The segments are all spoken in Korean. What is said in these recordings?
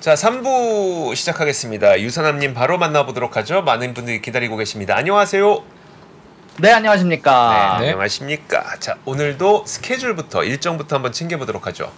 자, 3부 시작하겠습니다. 유선남님 바로 만나보도록 하죠. 많은 분들이 기다리고 계십니다. 안녕하세요. 네, 안녕하십니까. 네, 안녕하십니까. 자, 오늘도 스케줄부터 일정부터 한번 챙겨보도록 하죠.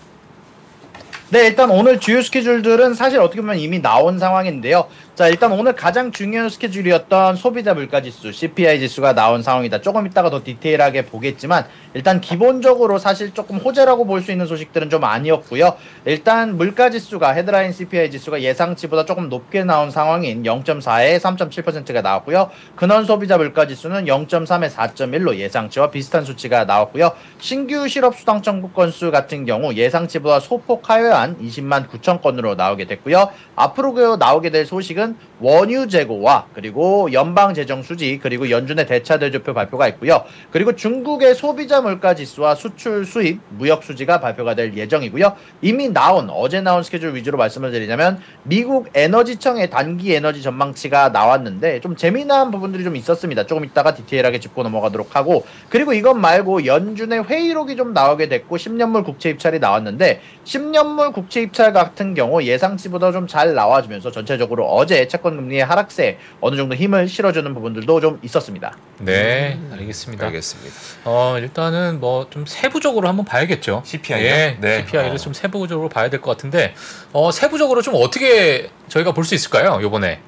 네, 일단 오늘 주요 스케줄들은 사실 어떻게 보면 이미 나온 상황인데요. 자, 일단 오늘 가장 중요한 스케줄이었던 소비자 물가 지수, CPI 지수가 나온 상황이다. 조금 이따가 더 디테일하게 보겠지만, 일단 기본적으로 사실 조금 호재라고 볼 수 있는 소식들은 좀 아니었고요. 일단 물가 지수가, 헤드라인 CPI 지수가 예상치보다 조금 높게 나온 상황인 0.4에 3.7%가 나왔고요. 근원 소비자 물가 지수는 0.3에 4.1로 예상치와 비슷한 수치가 나왔고요. 신규 실업 수당 청구 건수 같은 경우 예상치보다 소폭 하회한 20만 9천 건으로 나오게 됐고요. 앞으로 나오게 될 소식은 소식은 원유 재고와 그리고 연방 재정 수지 그리고 연준의 대차 대조표 발표가 있고요. 그리고 중국의 소비자 물가 지수와 수출 수입 무역 수지가 발표가 될 예정이고요. 이미 나온 어제 나온 스케줄 위주로 말씀을 드리자면 미국 에너지청의 단기 에너지 전망치가 나왔는데 좀 재미난 부분들이 좀 있었습니다. 조금 이따가 디테일하게 짚고 넘어가도록 하고 그리고 이것 말고 연준의 회의록이 좀 나오게 됐고 10년물 국채 입찰이 나왔는데 10년물 국채 입찰 같은 경우 예상치보다 좀 잘 나와주면서 전체적으로 어제 채권 금리의 하락세 어느 정도 힘을 실어주는 부분들도 좀 있었습니다. 네, 알겠습니다. 알겠습니다. 어, 일단은 뭐 좀 세부적으로 한번 봐야겠죠. CPI 예, 네. CPI를 어. 좀 세부적으로 봐야 될 것 같은데 어, 세부적으로 좀 어떻게 저희가 볼 수 있을까요? 요번에.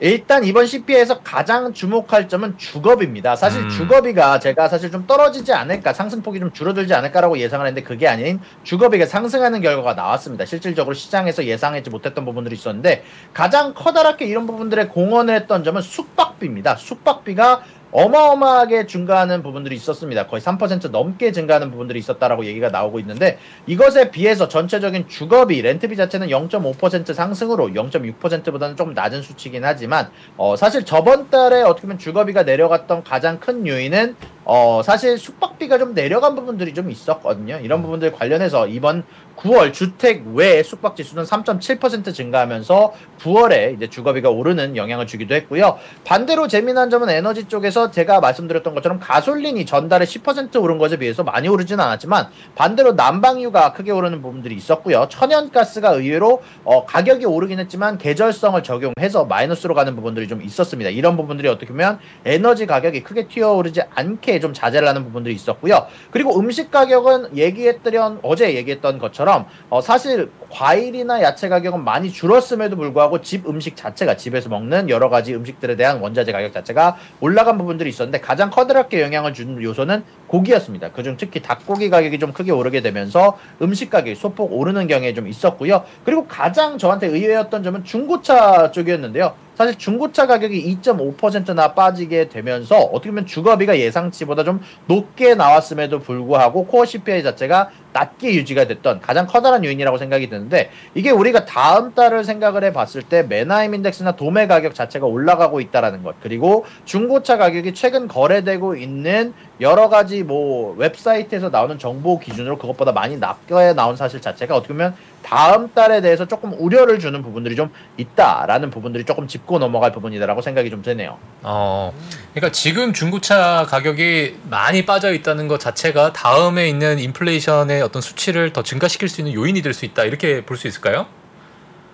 일단 이번 CPI에서 가장 주목할 점은 주거비입니다. 사실 음. 주거비가 제가 사실 좀 떨어지지 않을까, 상승폭이 좀 줄어들지 않을까라고 예상을 했는데 그게 아닌 주거비가 상승하는 결과가 나왔습니다. 실질적으로 시장에서 예상하지 못했던 부분들이 있었는데 가장 커다랗게 이런 부분들에 공헌을 했던 점은 숙박비입니다. 숙박비가 어마어마하게 증가하는 부분들이 있었습니다. 거의 3% 넘게 증가하는 부분들이 있었다라고 얘기가 나오고 있는데 이것에 비해서 전체적인 주거비, 렌트비 자체는 0.5% 상승으로 0.6%보다는 좀 낮은 수치긴 하지만 어, 사실 저번 달에 어떻게 보면 주거비가 내려갔던 가장 큰 요인은 어, 사실 숙박비가 좀 내려간 부분들이 좀 있었거든요. 이런 부분들 관련해서 이번 9월 주택 외 숙박 지수는 3.7% 증가하면서 9월에 이제 주거비가 오르는 영향을 주기도 했고요. 반대로 재미난 점은 에너지 쪽에서 제가 말씀드렸던 것처럼 가솔린이 전달에 10% 오른 것에 비해서 많이 오르지는 않았지만 반대로 난방유가 크게 오르는 부분들이 있었고요. 천연가스가 의외로 어, 가격이 오르긴 했지만 계절성을 적용해서 마이너스로 가는 부분들이 좀 있었습니다. 이런 부분들이 어떻게 보면 에너지 가격이 크게 튀어오르지 않게 좀 자제를 하는 부분들이 있었고요. 그리고 음식 가격은 얘기했던 어제 얘기했던 것처럼 어, 사실 과일이나 야채 가격은 많이 줄었음에도 불구하고 집 음식 자체가 집에서 먹는 여러 가지 음식들에 대한 원자재 가격 자체가 올라간 부분들이 있었는데 가장 커다랗게 영향을 준 요소는 고기였습니다. 그중 특히 닭고기 가격이 좀 크게 오르게 되면서 음식 가격이 소폭 오르는 경향이 좀 있었고요. 그리고 가장 저한테 의외였던 점은 중고차 쪽이었는데요. 사실 중고차 가격이 2.5%나 빠지게 되면서 어떻게 보면 주거비가 예상치보다 좀 높게 나왔음에도 불구하고 코어 CPI 자체가 낮게 유지가 됐던 가장 커다란 요인이라고 생각이 드는데 이게 우리가 다음 달을 생각을 해봤을 때 메나임 인덱스나 도매 가격 자체가 올라가고 있다라는 것 그리고 중고차 가격이 최근 거래되고 있는 여러 가지 뭐 웹사이트에서 나오는 정보 기준으로 그것보다 많이 낮게 나온 사실 자체가 어떻게 보면 다음 달에 대해서 조금 우려를 주는 부분들이 좀 있다라는 부분들이 조금 짚고 넘어갈 부분이다라고 생각이 좀 되네요. 어, 그러니까 지금 중고차 가격이 많이 빠져 있다는 것 자체가 다음에 있는 인플레이션의 어떤 수치를 더 증가시킬 수 있는 요인이 될 수 있다 이렇게 볼 수 있을까요?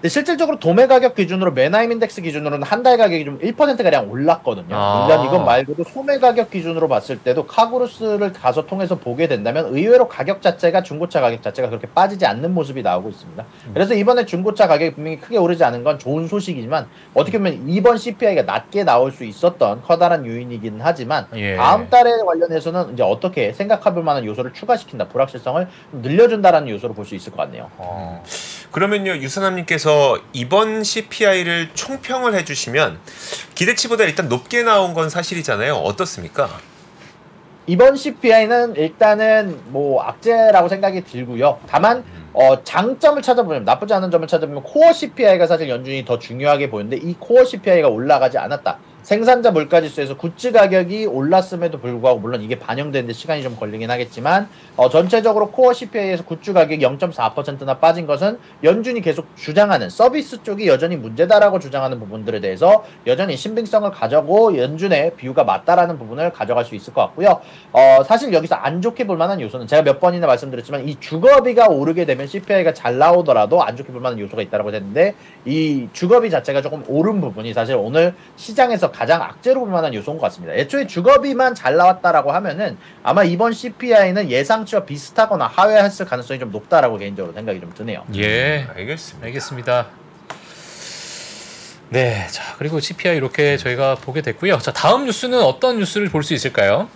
근데 실질적으로 도매 가격 기준으로 Manheim index 기준으로는 한 달 가격이 좀 1%가량 올랐거든요. 아. 물론 이건 말고도 소매 가격 기준으로 봤을 때도 CarGurus를 가서 통해서 보게 된다면 의외로 가격 자체가 중고차 가격 자체가 그렇게 빠지지 않는 모습이 나오고 있습니다. 그래서 이번에 중고차 가격이 분명히 크게 오르지 않은 건 좋은 소식이지만 어떻게 보면 이번 CPI가 낮게 나올 수 있었던 커다란 요인이긴 하지만 예. 다음 달에 관련해서는 이제 어떻게 생각해볼 만한 요소를 추가시킨다, 불확실성을 좀 늘려준다라는 요소로 볼 수 있을 것 같네요. 어. 그러면요 유선남님께서 이번 CPI를 총평을 해주시면 기대치보다 일단 높게 나온 건 사실이잖아요. 어떻습니까? 이번 CPI는 일단은 뭐 악재라고 생각이 들고요. 다만 어, 장점을 찾아보면 나쁘지 않은 점을 찾아보면 core CPI가 사실 연준이 더 중요하게 보이는데 이 core CPI가 올라가지 않았다. 생산자 물가지수에서 굿즈 가격이 올랐음에도 불구하고 물론 이게 반영되는데 시간이 좀 걸리긴 하겠지만 어, 전체적으로 core CPI에서 goods 가격이 0.4%나 빠진 것은 연준이 계속 주장하는 서비스 쪽이 여전히 문제다라고 주장하는 부분들에 대해서 여전히 신빙성을 가지고 연준의 view가 맞다라는 부분을 가져갈 수 있을 것 같고요. 어, 사실 여기서 안 좋게 볼 만한 요소는 제가 몇 번이나 말씀드렸지만 이 주거비가 오르게 되면 CPI가 잘 나오더라도 안 좋게 볼 만한 요소가 있다고 했는데 이 주거비 자체가 조금 오른 부분이 사실 오늘 시장에서 가장 악재로 볼 만한 요소인 것 같습니다. 애초에 주거비만 잘 나왔다라고 하면은 아마 이번 CPI는 예상치와 비슷하거나 하회했을 가능성이 좀 높다라고 개인적으로 생각이 좀 드네요. 예. 알겠습니다. 알겠습니다. 네, 자 그리고 CPI 이렇게 저희가 보게 됐고요. 자 다음 뉴스는 어떤 뉴스를 볼 수 있을까요?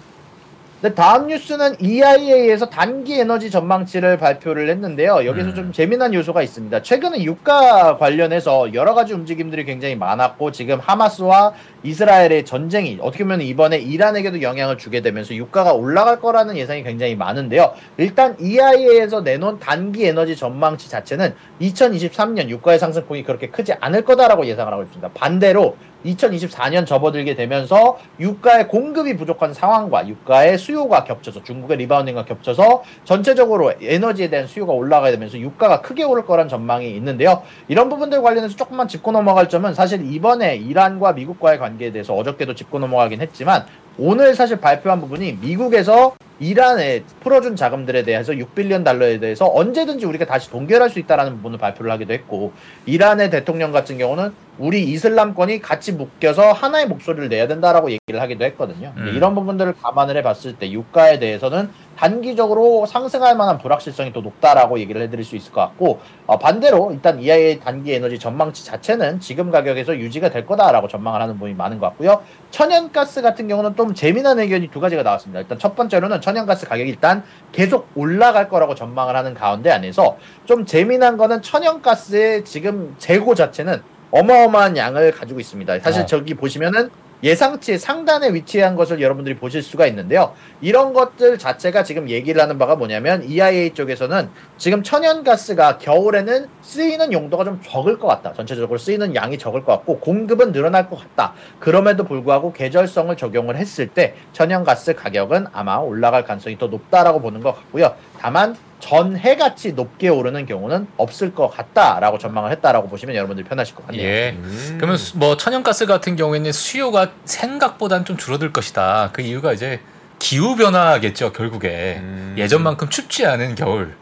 네, 다음 뉴스는 EIA에서 단기 에너지 전망치를 발표를 했는데요. 여기서 음. 좀 재미난 요소가 있습니다. 최근에 유가 관련해서 여러 가지 움직임들이 굉장히 많았고 지금 하마스와 이스라엘의 전쟁이 어떻게 보면 이번에 이란에게도 영향을 주게 되면서 유가가 올라갈 거라는 예상이 굉장히 많은데요. 일단 EIA에서 내놓은 단기 에너지 전망치 자체는 2023년 유가의 상승폭이 그렇게 크지 않을 거다라고 예상을 하고 있습니다. 반대로 2024년 접어들게 되면서 유가의 공급이 부족한 상황과 유가의 수요가 겹쳐서 중국의 리바운딩과 겹쳐서 전체적으로 에너지에 대한 수요가 올라가게 되면서 유가가 크게 오를 거란 전망이 있는데요. 이런 부분들 관련해서 조금만 짚고 넘어갈 점은 사실 이번에 이란과 미국과의 관계 에 대해서 어저께도 짚고 넘어가긴 했지만 오늘 사실 발표한 부분이 미국에서 이란에 풀어준 자금들에 대해서 6빌리언 달러에 대해서 언제든지 우리가 다시 동결할 수 있다라는 부분을 발표를 하기도 했고 이란의 대통령 같은 경우는 우리 이슬람권이 같이 묶여서 하나의 목소리를 내야 된다라고 얘기를 하기도 했거든요. 음. 이런 부분들을 감안을 해봤을 때 유가에 대해서는 단기적으로 상승할 만한 불확실성이 더 높다라고 얘기를 해드릴 수 있을 것 같고 어, 반대로 일단 EIA 단기 에너지 전망치 자체는 지금 가격에서 유지가 될 거다라고 전망을 하는 분이 많은 것 같고요. 천연가스 같은 경우는 좀 재미난 의견이 두 가지가 나왔습니다. 일단 첫 번째로는 천연가스 가격이 일단 계속 올라갈 거라고 전망을 하는 가운데 안에서 좀 재미난 거는 천연가스의 지금 재고 자체는 어마어마한 양을 가지고 있습니다. 사실 어. 저기 보시면은 예상치 상단에 위치한 것을 여러분들이 보실 수가 있는데요. 이런 것들 자체가 지금 얘기를 하는 바가 뭐냐면 EIA 쪽에서는 지금 천연가스가 겨울에는 쓰이는 용도가 좀 적을 것 같다. 전체적으로 쓰이는 양이 적을 것 같고 공급은 늘어날 것 같다. 그럼에도 불구하고 계절성을 적용을 했을 때 천연가스 가격은 아마 올라갈 가능성이 더 높다라고 보는 것 같고요. 다만 전해같이 높게 오르는 경우는 없을 것 같다라고 전망을 했다라고 보시면 여러분들 편하실 것 같네요. 예. 음. 그러면 수- 뭐 천연가스 같은 경우에는 수요가 생각보다는 좀 줄어들 것이다. 그 이유가 이제 기후 변화겠죠 결국에 음. 예전만큼 춥지 않은 겨울.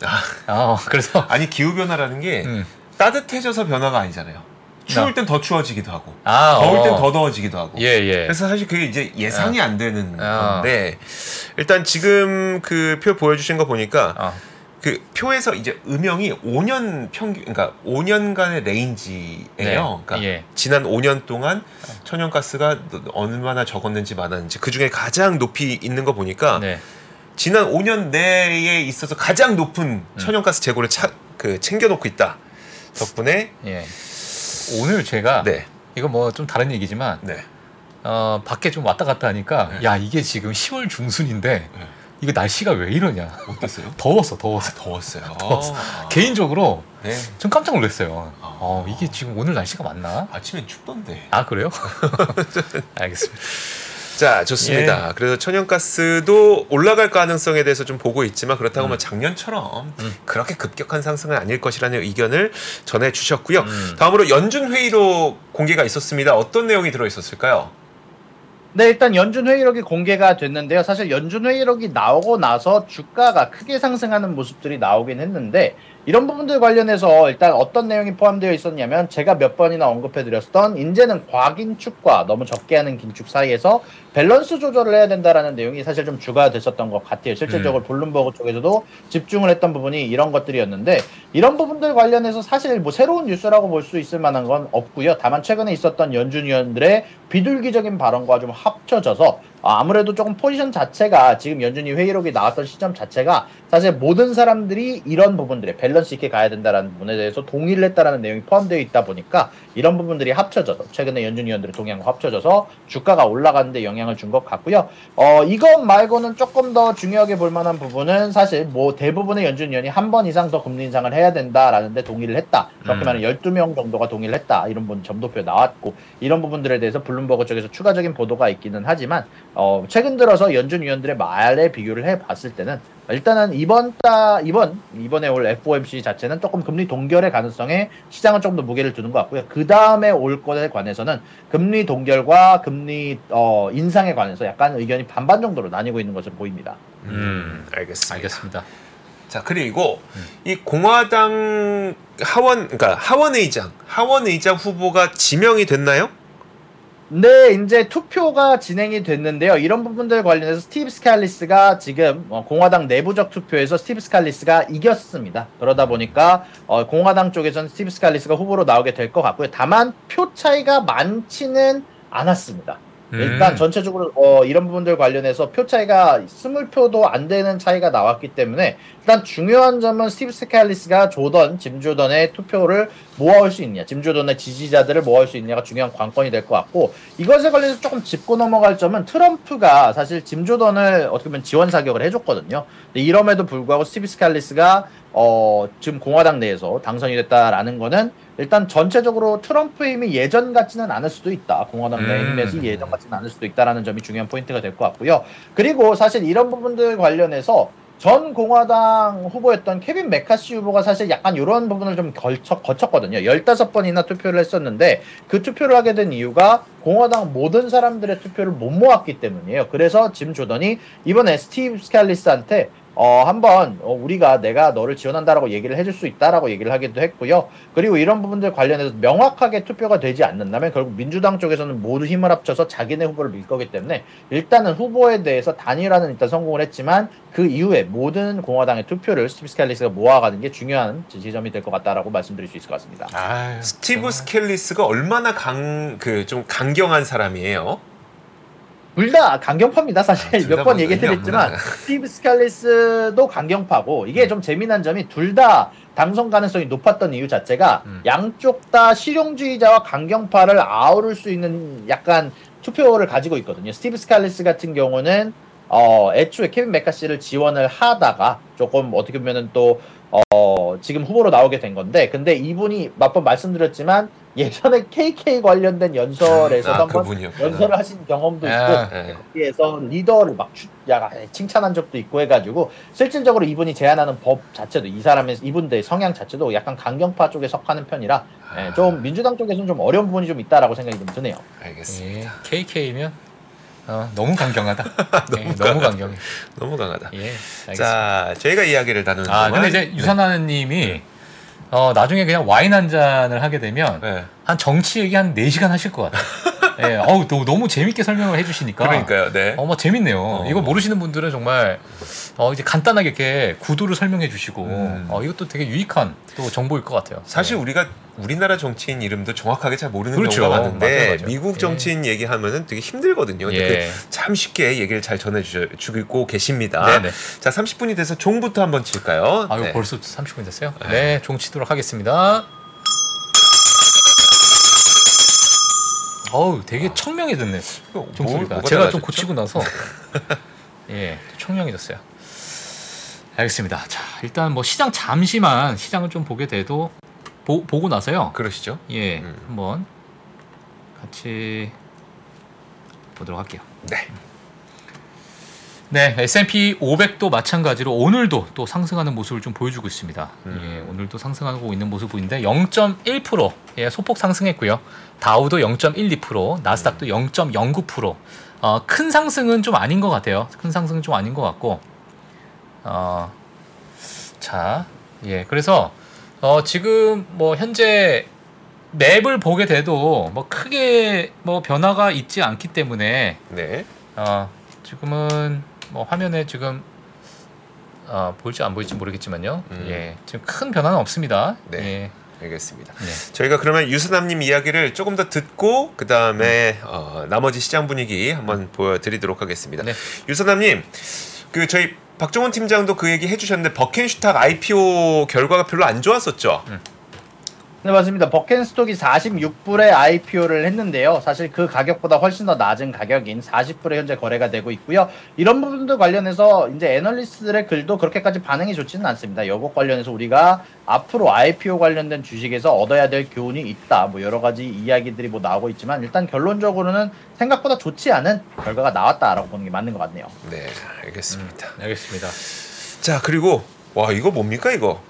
어, 그래서 아니 기후 변화라는 게 음. 따뜻해져서 변화가 아니잖아요. 추울 땐 더 추워지기도 하고, 아, 더울 어. 땐더 더워지기도 하고. 예 예. 그래서 사실 그게 이제 예상이 안 되는 아. 건데 일단 지금 그 표 보여주신 거 보니까 어. 그 표에서 이제 음영이 5년 평균 그러니까 5년간의 range예요. 네. 그러니까 예. 지난 5년 동안 천연가스가 얼마나 적었는지 많았는지 그 중에 가장 높이 있는 거 보니까 네. 지난 5년 내에 있어서 가장 높은 음. 천연가스 재고를 차, 그 챙겨놓고 있다. 덕분에 예. 오늘 제가 네, 이거 뭐 좀 다른 얘기지만 네. 어, 밖에 좀 왔다 갔다 하니까 네. 야 이게 지금 10월 중순인데 이거 날씨가 왜 이러냐 어땠어요? 더웠어 더웠어 더웠어요. 더웠어. 아, 개인적으로 네. 좀 깜짝 놀랐어요 아. 어 이게 지금 오늘 날씨가 맞나 아침엔 춥던데. 아 그래요 알겠습니다 자, 좋습니다. 예. 그래서 천연가스도 올라갈 가능성에 대해서 좀 보고 있지만 그렇다고 음. 뭐 작년처럼 음. 그렇게 급격한 상승은 아닐 것이라는 의견을 전해 주셨고요. 음. 다음으로 연준 회의로 공개가 있었습니다. 어떤 내용이 들어 있었을까요? 네, 일단 연준 회의록이 공개가 됐는데요. 사실 연준 회의록이 나오고 나서 주가가 크게 상승하는 모습들이 나오긴 했는데 이런 부분들 관련해서 일단 어떤 내용이 포함되어 있었냐면 제가 몇 번이나 언급해드렸던 이제는 과긴축과 너무 적게 하는 긴축 사이에서 밸런스 조절을 해야 된다라는 내용이 사실 좀 주가 됐었던 것 같아요. 실질적으로 블룸버그 쪽에서도 집중을 했던 부분이 이런 것들이었는데 이런 부분들 관련해서 사실 뭐 새로운 뉴스라고 볼 수 있을 만한 건 없고요. 다만 최근에 있었던 연준 위원들의 비둘기적인 발언과 좀 합쳐져서 어, 아무래도 조금 포지션 자체가 지금 연준이 회의록이 나왔던 시점 자체가 사실 모든 사람들이 이런 부분들에 밸런스 있게 가야 된다라는 부분에 대해서 동의를 했다라는 내용이 포함되어 있다 보니까 이런 부분들이 합쳐져서 최근에 연준 위원들의 동의안과 합쳐져서 주가가 올라가는데 영향을 준 것 같고요. 어 이것 말고는 조금 더 중요하게 볼 만한 부분은 사실 뭐 대부분의 연준 위원이 한 번 이상 더 금리 인상을 해야 된다라는데 동의를 했다. 그렇게 음. 말하면 12명 정도가 동의를 했다. 이런 부분 점도표 나왔고 이런 부분들에 대해서 블룸버그 쪽에서 추가적인 보도가 있기는 하지만 어, 최근 들어서 연준 위원들의 말에 비교를 해 봤을 때는 일단은 이번 달 이번 이번에 올 FOMC 자체는 조금 금리 동결의 가능성에 시장은 조금 더 무게를 두는 것 같고요. 그 다음에 올 것에 관해서는 금리 동결과 금리 어, 인상에 관해서 약간 의견이 반반 정도로 나뉘고 있는 것으로 보입니다. 음, 알겠습니다. 알겠습니다. 자 그리고 이 공화당 하원 그러니까 하원 의장 하원 의장 후보가 지명이 됐나요? 네, 이제 투표가 진행이 됐는데요. 이런 부분들 관련해서 스티브 스칼리스가 지금 어, 공화당 내부적 투표에서 스티브 스칼리스가 이겼습니다. 그러다 보니까 어, 공화당 쪽에서는 스티브 스칼리스가 후보로 나오게 될 것 같고요. 다만 표 차이가 많지는 않았습니다. 일단 음. 전체적으로 어, 이런 부분들 관련해서 표 차이가 스물 표도 안 되는 차이가 나왔기 때문에 일단 중요한 점은 스티브 스칼리스가 조던, 짐 조던의 투표를 모아올 수 있냐, 짐 조던의 지지자들을 모아올 수 있냐가 중요한 관건이 될 것 같고 이것에 관해서 조금 짚고 넘어갈 점은 트럼프가 사실 짐 조던을 어떻게 보면 지원 사격을 해줬거든요. 근데 이럼에도 불구하고 스티브 스칼리스가 어, 지금 공화당 내에서 당선이 됐다라는 거는 일단 전체적으로 트럼프의 힘이 예전 같지는 않을 수도 있다. 공화당 내 음. 힘에서 예전 같지는 않을 수도 있다라는 점이 중요한 포인트가 될 것 같고요. 그리고 사실 이런 부분들 관련해서 전 공화당 후보였던 케빈 매카시 후보가 사실 약간 이런 부분을 좀 걸쳐, 거쳤거든요. 15번이나 투표를 했었는데 그 투표를 하게 된 이유가 공화당 모든 사람들의 투표를 못 모았기 때문이에요. 그래서 짐 조던이 이번에 스티브 스칼리스한테 어, 한번 어, 우리가 내가 너를 지원한다라고 얘기를 해줄 수 있다라고 얘기를 하기도 했고요. 그리고 이런 부분들 관련해서 명확하게 투표가 되지 않는다면 결국 민주당 쪽에서는 모두 힘을 합쳐서 자기네 후보를 밀 거기 때문에 일단은 후보에 대해서 단일화는 일단 성공을 했지만 그 이후에 모든 공화당의 투표를 스티브 스칼리스가 모아가는 게 중요한 지점이 될 것 같다라고 말씀드릴 수 있을 것 같습니다. 아유, 스티브 스칼리스가 얼마나 강 그 좀 강경한 사람이에요? 둘 다 강경파입니다. 사실 아, 둘다 몇번뭐 얘기 의미 드렸지만 없구나. 스티브 스칼리스도 강경파고 이게 좀 재미난 점이 둘 다 당선 가능성이 높았던 이유 자체가 음. 양쪽 다 실용주의자와 강경파를 아우를 수 있는 약간 투표를 가지고 있거든요. 스티브 스칼리스 같은 경우는 어 애초에 케빈 메카시를 지원을 하다가 조금 어떻게 보면은 또 어, 지금 후보로 나오게 된 건데, 근데 이분이 몇 번 말씀드렸지만, 예전에 KKK 관련된 연설에서도 아, 한번. 연설을 하신 경험도 야. 있고, 네. 거기에서 리더를 막 추, 야, 칭찬한 적도 있고 해가지고, 실질적으로 이분이 제안하는 법 자체도, 이 사람의, 이분들의 성향 자체도 약간 강경파 쪽에 속하는 편이라, 예, 좀 민주당 쪽에서는 좀 어려운 부분이 좀 있다라고 생각이 좀 드네요. 알겠습니다. 예, KK면 어, 너무 강경하다. 너무, 너무 강경해. 너무 강하다. 예. 알겠습니다. 자, 저희가 이야기를 나누는 아 동안 근데 이제 유산하느님이 어, 나중에 그냥 와인 한 잔을 하게 되면 네. 한 정치 얘기 한 4시간 하실 것 같아요. 예, 어우, 너무, 너무 재밌게 설명을 해주시니까. 그러니까요. 네. 어, 뭐 재밌네요. 어. 이거 모르시는 분들은 정말 어, 이제 간단하게 이렇게 구도를 설명해 주시고 음. 어, 이것도 되게 유익한 또 정보일 것 같아요. 사실 네. 우리가 우리나라 정치인 이름도 정확하게 잘 모르는 그렇죠. 경우가 많은데 맞아요, 맞아요. 미국 정치인 얘기하면은 되게 힘들거든요. 근데 예. 그참 쉽게 얘기를 잘 전해 주고 계십니다. 네네. 자, 30분이 돼서 종부터 한번 칠까요? 아, 이거 네. 벌써 30분 됐어요? 네, 종 치도록 하겠습니다. 어우, 되게 청명해졌네. 뭐, 종소리가. 제가 좀? 고치고 나서 예, 청명해졌어요. 알겠습니다. 자, 일단 뭐 시장 잠시만 시장을 좀 보게 돼도 보, 보고 나서요. 그러시죠? 예, 음. 한번 같이 보도록 할게요. 네. 네, S&P 500도 마찬가지로 오늘도 또 상승하는 모습을 좀 보여주고 있습니다. 음. 예, 오늘도 상승하고 있는 모습 보이는데 0.1% 예, 소폭 상승했고요. 다우도 0.12%, 나스닥도 0.09%. 어, 큰 상승은 좀 아닌 것 같아요. 큰 상승은 좀 아닌 것 같고. 어, 자, 예, 그래서 어, 지금 뭐 현재 맵을 보게 돼도 뭐 크게 뭐 변화가 있지 않기 때문에 네. 어, 지금은 뭐 화면에 지금 어, 보일지 안 보일지 모르겠지만요. 음. 예, 지금 큰 변화는 없습니다. 네. 예, 알겠습니다. 네. 저희가 그러면 유선남님 이야기를 조금 더 듣고 그 다음에 어, 나머지 시장 분위기 한번 보여드리도록 하겠습니다. 네. 유선남님, 그 저희 박종원 팀장도 그 얘기 해주셨는데 버켄슈탁 IPO 결과가 별로 안 좋았었죠. 네 맞습니다. 버켄스톡이 46불에 IPO를 했는데요. 사실 그 가격보다 훨씬 더 낮은 가격인 40불에 현재 거래가 되고 있고요. 이런 부분들 관련해서 이제 애널리스트들의 글도 그렇게까지 반응이 좋지는 않습니다. 여것 관련해서 우리가 앞으로 IPO 관련된 주식에서 얻어야 될 교훈이 있다. 뭐 여러 가지 이야기들이 뭐 나오고 있지만 일단 결론적으로는 생각보다 좋지 않은 결과가 나왔다라고 보는 게 맞는 것 같네요. 네, 알겠습니다. 알겠습니다. 자 그리고 와 이거 뭡니까 이거?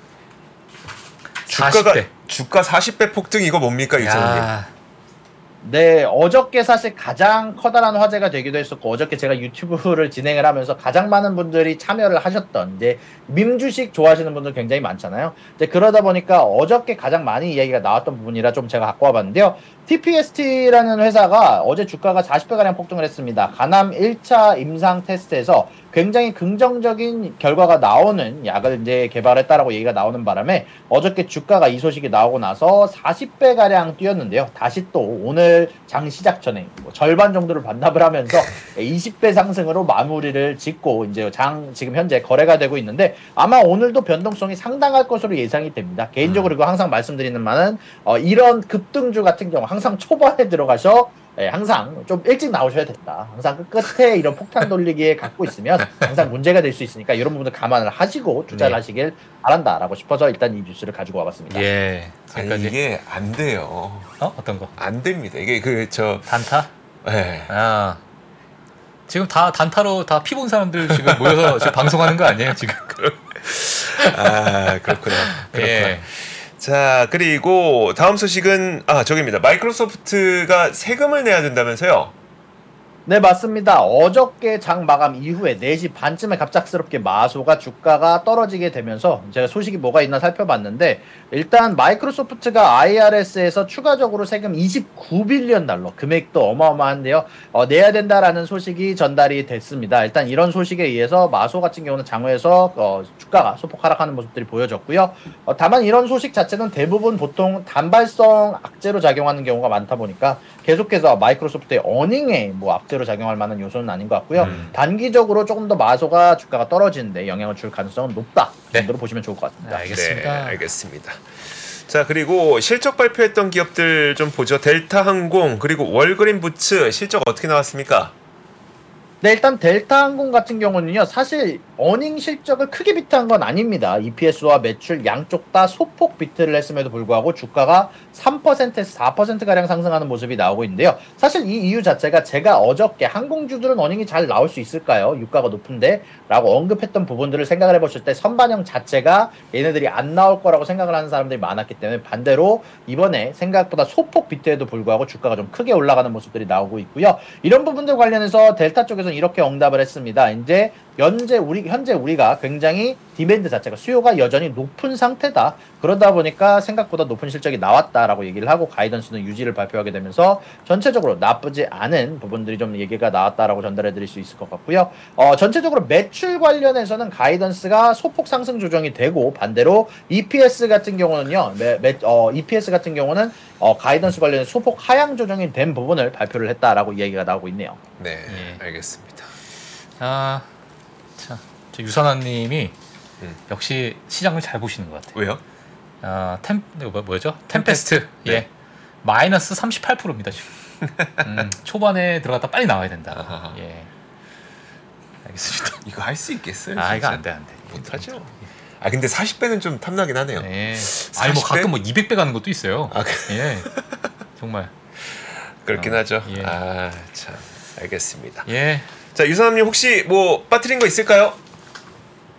주가가 40대. 주가 40배 폭등 이거 뭡니까? 야, 네, 어저께 사실 가장 커다란 화제가 되기도 했었고, 어저께 제가 유튜브를 진행을 하면서 가장 많은 분들이 참여를 하셨던, 이제, 밈 주식 좋아하시는 분들 굉장히 많잖아요. 이제 그러다 보니까 어저께 가장 많이 이야기가 나왔던 부분이라 좀 제가 갖고 와봤는데요. TPST라는 회사가 어제 주가가 40배가량 폭등을 했습니다. 가남 1차 임상 테스트에서 굉장히 긍정적인 결과가 나오는 약을 이제 개발했다라고 얘기가 나오는 바람에 어저께 주가가 이 소식이 나오고 나서 40배 가량 뛰었는데요. 다시 또 오늘 장 시작 전에 뭐 절반 정도를 반납을 하면서 20배 상승으로 마무리를 짓고 이제 장 지금 현재 거래가 되고 있는데 아마 오늘도 변동성이 상당할 것으로 예상이 됩니다. 개인적으로 이거 항상 말씀드리는 바는 어, 이런 급등주 같은 경우 항상 초반에 들어가셔 예, 항상 좀 일찍 나오셔야 된다. 항상 그 끝에 이런 폭탄 돌리기에 갖고 있으면 항상 문제가 될 수 있으니까 이런 부분들 감안을 하시고 투자를 네. 하시길 바란다라고 싶어서 일단 이 뉴스를 가지고 와봤습니다. 예. 아니 지금까지 이게 안 돼요. 어 어떤 거? 안 됩니다. 이게 그 저 단타? 예. 아 지금 다 단타로 다 피본 사람들 지금 모여서 지금 방송하는 거 아니에요 지금? 아 그렇구나. 그렇구나. 예. 자 그리고 다음 소식은 아 저기입니다. 마이크로소프트가 세금을 내야 된다면서요? 네, 맞습니다. 어저께 장 마감 이후에 4시 반쯤에 갑작스럽게 마소가 주가가 떨어지게 되면서 제가 소식이 뭐가 있나 살펴봤는데 일단 마이크로소프트가 IRS에서 추가적으로 세금 29빌리언 달러 금액도 어마어마한데요. 어, 내야 된다라는 소식이 전달이 됐습니다. 일단 이런 소식에 의해서 마소 같은 경우는 장외에서 어, 주가가 소폭 하락하는 모습들이 보여졌고요. 어, 다만 이런 소식 자체는 대부분 보통 단발성 악재로 작용하는 경우가 많다 보니까 계속해서 마이크로소프트의 earning에 뭐 악재로 작용할 만한 요소는 아닌 것 같고요. 음. 단기적으로 조금 더 마소가 주가가 떨어지는데 영향을 줄 가능성은 높다. 그 네. 정도로 보시면 좋을 것 같습니다. 네, 알겠습니다. 네, 알겠습니다. 자 그리고 실적 발표했던 기업들 좀 보죠. 델타 항공 그리고 월그린 부츠 실적 어떻게 나왔습니까? 네, 일단 델타 항공 같은 경우는요, 사실 earning 실적을 크게 beat한 건 아닙니다. EPS와 매출 양쪽 다 소폭 beat를 했음에도 불구하고 주가가 3%에서 4%가량 상승하는 모습이 나오고 있는데요. 사실 이 이유 자체가 제가 어저께 항공주들은 earning이 잘 나올 수 있을까요? 유가가 높은데? 라고 언급했던 부분들을 생각을 해보실 때 선반영 자체가 얘네들이 안 나올 거라고 생각을 하는 사람들이 많았기 때문에 반대로 이번에 생각보다 소폭 beat에도 불구하고 주가가 좀 크게 올라가는 모습들이 나오고 있고요. 이런 부분들 관련해서 델타 쪽에서는 이렇게 응답을 했습니다. 이제 현재 우리 현재 우리가 굉장히 demand 자체가 수요가 여전히 높은 상태다. 그러다 보니까 생각보다 높은 실적이 나왔다라고 얘기를 하고 guidance는 유지를 발표하게 되면서 전체적으로 나쁘지 않은 부분들이 좀 얘기가 나왔다라고 전달해 드릴 수 있을 것 같고요. 어, 전체적으로 매출 관련해서는 가이던스가 소폭 상승 조정이 되고 반대로 EPS 같은 경우는요. 매, 매, 어, EPS 같은 경우는 어, 가이던스 관련해 소폭 하향 조정이 된 부분을 발표를 했다라고 이야기가 나오고 있네요. 네, 예. 알겠습니다. 아, 자, 저 유선아님이 음. 역시 시장을 잘 보시는 것 같아요. 왜요? 아, 템 이거 뭐, 뭐죠? 템페스트. 네. 예. 마이너스 38%입니다 지금. 음, 초반에 들어갔다 빨리 나와야 된다. 아하. 예. 알겠습니다. 이거 할 수 있겠어요? 아, 이거 진짜? 안 돼, 안 돼. 못하죠. 아 근데 40배는 좀 탐나긴 하네요. 네. 아니 뭐 40배? 가끔 뭐 200배 가는 것도 있어요. 아, 그- 예. 정말. 그렇긴 어, 하죠. 예. 아 참, 알겠습니다. 예. 자 유선남님 혹시 뭐 빠뜨린 거 있을까요?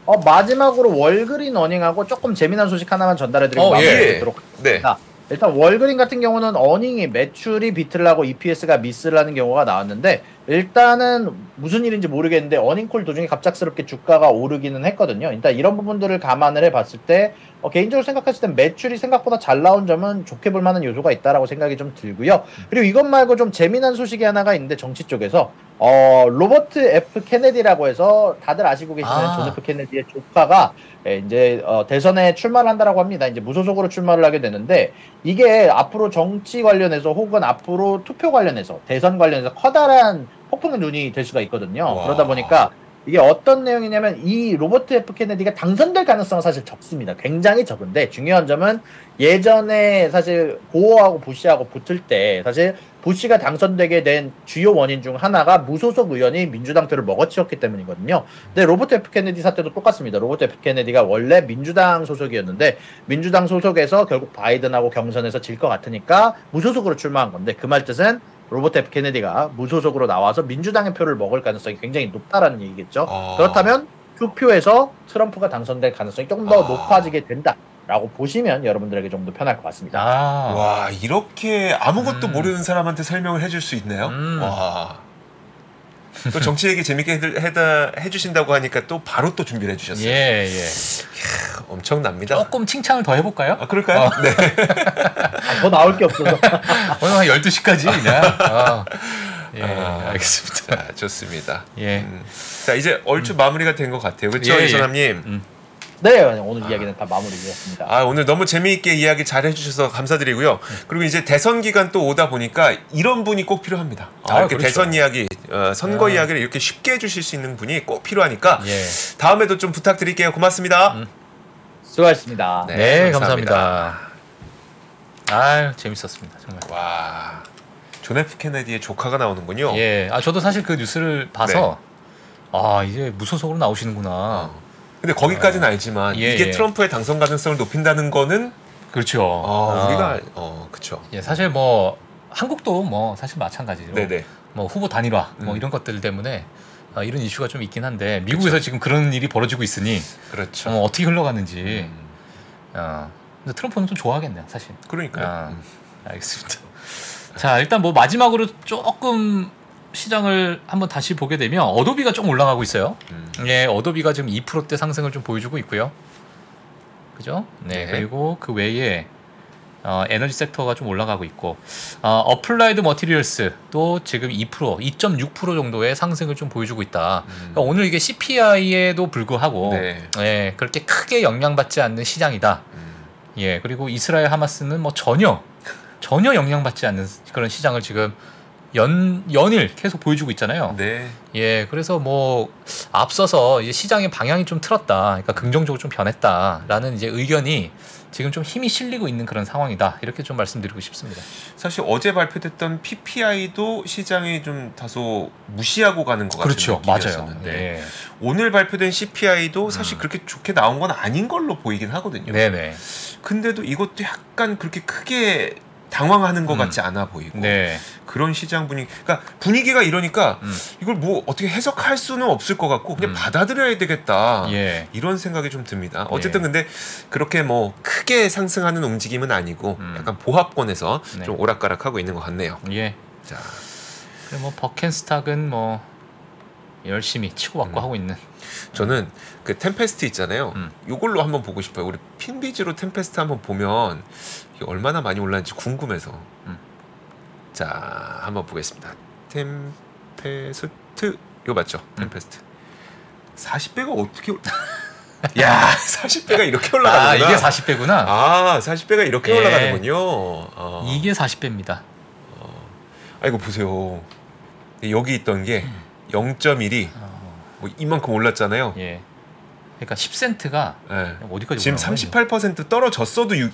어, 마지막으로 월그린 어닝하고 조금 재미난 소식 하나만 전달해드리고 어, 마무리 예. 하도록 네. 자, 일단 월그린 같은 경우는 earning이 매출이 하고 EPS가 miss를 하는 경우가 나왔는데 일단은 무슨 일인지 모르겠는데 earning call 도중에 갑작스럽게 주가가 오르기는 했거든요. 일단 이런 부분들을 감안을 해봤을 때 어, 개인적으로 생각했을 때 매출이 생각보다 잘 나온 점은 좋게 볼 만한 요소가 있다라고 생각이 좀 들고요. 그리고 이것 말고 좀 재미난 소식이 하나가 있는데 정치 쪽에서 어, 로버트 F 케네디라고 해서 다들 아시고 계시는 아. 존 F 케네디의 조카가 예, 이제 어, 대선에 출마를 한다라고 합니다. 이제 무소속으로 출마를 하게 되는데 이게 앞으로 정치 관련해서 혹은 앞으로 투표 관련해서 대선 관련해서 커다란 폭풍의 눈이 될 수가 있거든요. 와. 그러다 보니까 이게 어떤 내용이냐면 이 로버트 F 케네디가 당선될 가능성은 사실 적습니다. 굉장히 적은데 중요한 점은 예전에 사실 고어하고 부시하고 붙을 때 사실 부시가 당선되게 된 주요 원인 중 하나가 무소속 의원이 민주당 표를 먹어치웠기 때문이거든요. 근데 로버트 F 케네디 사태도 똑같습니다. 로버트 F 케네디가 원래 민주당 소속이었는데 민주당 소속에서 결국 바이든하고 경선에서 질 것 같으니까 무소속으로 출마한 건데 그 말 뜻은 로버트 F 케네디가 무소속으로 나와서 민주당의 표를 먹을 가능성이 굉장히 높다라는 얘기겠죠. 아. 그렇다면 투표에서 트럼프가 당선될 가능성이 조금 더 아. 높아지게 된다 라고 보시면 여러분들에게 좀 더 편할 것 같습니다. 아, 와 이렇게 아무것도 음. 모르는 사람한테 설명을 해줄 수 있네요. 음. 와. 또 정치 얘기 재밌게 해드- 해다 해주신다고 하니까 또 바로 또 준비를 해주셨어요. 예, 예. 엄청납니다. 조금 칭찬을 더 해볼까요? 아 그럴까요? 네. 아, 더 나올 게 없어서 오늘 한 12시까지 그냥. 아, 예, 아. 알겠습니다. 자 좋습니다. 예. 음. 자 이제 얼추 마무리가 된 것 같아요. 그렇죠, 예, 예. 이선남님. 음. 네 오늘 이야기는 다 마무리되었습니다. 아 오늘 너무 재미있게 이야기 잘 해주셔서 감사드리고요. 그리고 이제 대선 기간 또 오다 보니까 이런 분이 꼭 필요합니다. 아, 아, 이렇게 그렇죠. 대선 이야기, 어, 선거 아. 이야기를 이렇게 쉽게 해주실 수 있는 분이 꼭 필요하니까 예. 다음에도 좀 부탁드릴게요. 고맙습니다. 음. 수고하셨습니다. 네, 네, 감사합니다. 감사합니다. 아유, 재밌었습니다. 정말. 와, 존 F 케네디의 조카가 나오는군요. 예. 아, 저도 사실 그 뉴스를 봐서 아, 이제 무소속으로 나오시는구나. 어. 근데 거기까지는 알지만 예, 이게 예. 트럼프의 당선 가능성을 높인다는 거는 그렇죠. 어, 아. 우리가 어 그쵸. 예, 사실 뭐 한국도 뭐 사실 마찬가지로 네네. 뭐 후보 단일화 뭐 음. 이런 것들 때문에 아, 이런 이슈가 좀 있긴 한데 미국에서 지금 그런 일이 벌어지고 있으니 그렇죠. 어, 어떻게 흘러가는지 음, 어, 근데 트럼프는 좀 좋아하겠네요 사실 그러니까요. 아. 음. 알겠습니다 자 일단 뭐 마지막으로 조금 시장을 한번 다시 보게 되면 어도비가 좀 올라가고 있어요 음. 예 어도비가 지금 2%대 상승을 좀 보여주고 있고요 그죠 네, 네. 그리고 그 외에 어, 에너지 섹터가 좀 올라가고 있고 어, 어플라이드 머티리얼스도 지금 2% 2.6% 정도의 상승을 좀 보여주고 있다 음. 그러니까 오늘 이게 CPI에도 불구하고 네. 예, 그렇게 크게 영향받지 않는 시장이다. 음. 예, 그리고 이스라엘 하마스는 뭐 전혀 전혀 영향받지 않는 그런 시장을 지금 연 연일 계속 보여주고 있잖아요. 네. 예, 그래서 뭐 앞서서 이제 시장의 방향이 좀 틀었다. 그러니까 긍정적으로 좀 변했다라는 이제 의견이 지금 좀 힘이 실리고 있는 그런 상황이다. 이렇게 좀 말씀드리고 싶습니다. 사실 어제 발표됐던 PPI도 시장이 좀 다소 무시하고 가는 것 같은 그렇죠, 맞아요. 느낌이었었는데 예. 오늘 발표된 CPI도 사실 음. 그렇게 좋게 나온 건 아닌 걸로 보이긴 하거든요. 네, 네, 근데도 이것도 약간 그렇게 크게 당황하는 것 음. 같지 않아 보이고 네. 그런 시장 분위기, 그러니까 분위기가 이러니까 음. 이걸 뭐 어떻게 해석할 수는 없을 것 같고 그냥 음. 받아들여야 되겠다. 예. 이런 생각이 좀 듭니다. 어쨌든 예. 근데 그렇게 뭐 크게 상승하는 움직임은 아니고 음. 약간 보합권에서 네. 좀 오락가락하고 있는 것 같네요. 예. 자, 그리고 뭐 버켄스탁은 뭐 열심히 치고받고 음. 하고 있는 저는 그 템페스트 있잖아요. 음. 이걸로 한번 보고 싶어요. 우리 핀비즈로 템페스트 한번 보면 이게 얼마나 많이 올랐는지 궁금해서. 음. 자, 한번 보겠습니다. 템페스트 이거 맞죠? 음. 템페스트. 40배가 어떻게 올... 야, 40배가 이렇게 올라가는구나. 아 이게 40배구나. 아, 40배가 이렇게 예. 올라가는군요. 어. 이게 40배입니다. 아 이거 보세요. 여기 있던 게 0.1이 뭐 이만큼 올랐잖아요. 예. 그러니까 10센트가 예. 어디까지 지금 올라간 거지? 38% 떨어졌어도 유, 어.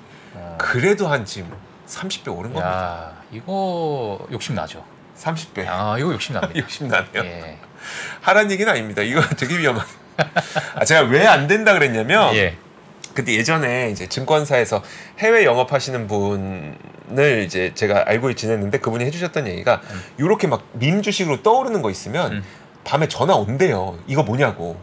그래도 한 지금 30배 오른 겁니다. 야 이거 욕심 나죠. 30배. 아 이거 욕심 납니다. 욕심 나네요. 예. 하란 얘기는 아닙니다. 이거 되게 위험한. 아, 제가 왜 안 된다 그랬냐면 예. 근데 예전에 이제 증권사에서 해외 영업하시는 분을 이제 제가 알고 지냈는데 그분이 해주셨던 얘기가 음. 이렇게 막 밈 주식으로 떠오르는 거 있으면 음. 밤에 전화 온대요. 이거 뭐냐고.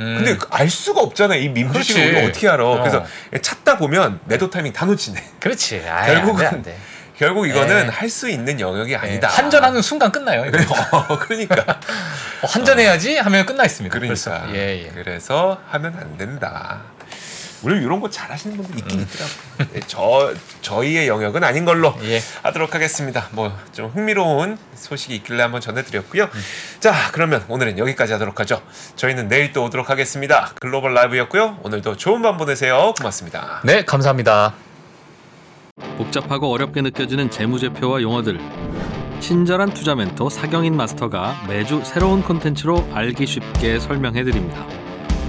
음. 근데 알 수가 없잖아요. 이. 주식을 우리가 어떻게 알아? 어. 그래서 찾다 보면 매도 타이밍 다 놓치네. 그렇지. 아, 결국은 안 돼, 안 돼. 결국 이거는 네. 할수 있는 영역이 예, 아니다. 한전하는 순간 끝나요. 어, 그러니까 어, 한전해야지 하면 끝나 있습니다. 그러니까. 예, 예. 그래서 하면 안 된다. 물론 이런 거 잘하시는 분들 있긴 음. 있더라고요. 예, 저 저희의 영역은 아닌 걸로 예. 하도록 하겠습니다. 뭐 좀 흥미로운 소식이 있길래 한번 전해드렸고요. 음. 자 그러면 오늘은 여기까지 하도록 하죠. 저희는 내일 또 오도록 하겠습니다. 글로벌 라이브였고요. 오늘도 좋은 밤 보내세요. 고맙습니다. 네, 감사합니다. 복잡하고 어렵게 느껴지는 재무제표와 용어들 친절한 투자 멘토 사경인 마스터가 매주 새로운 콘텐츠로 알기 쉽게 설명해 드립니다.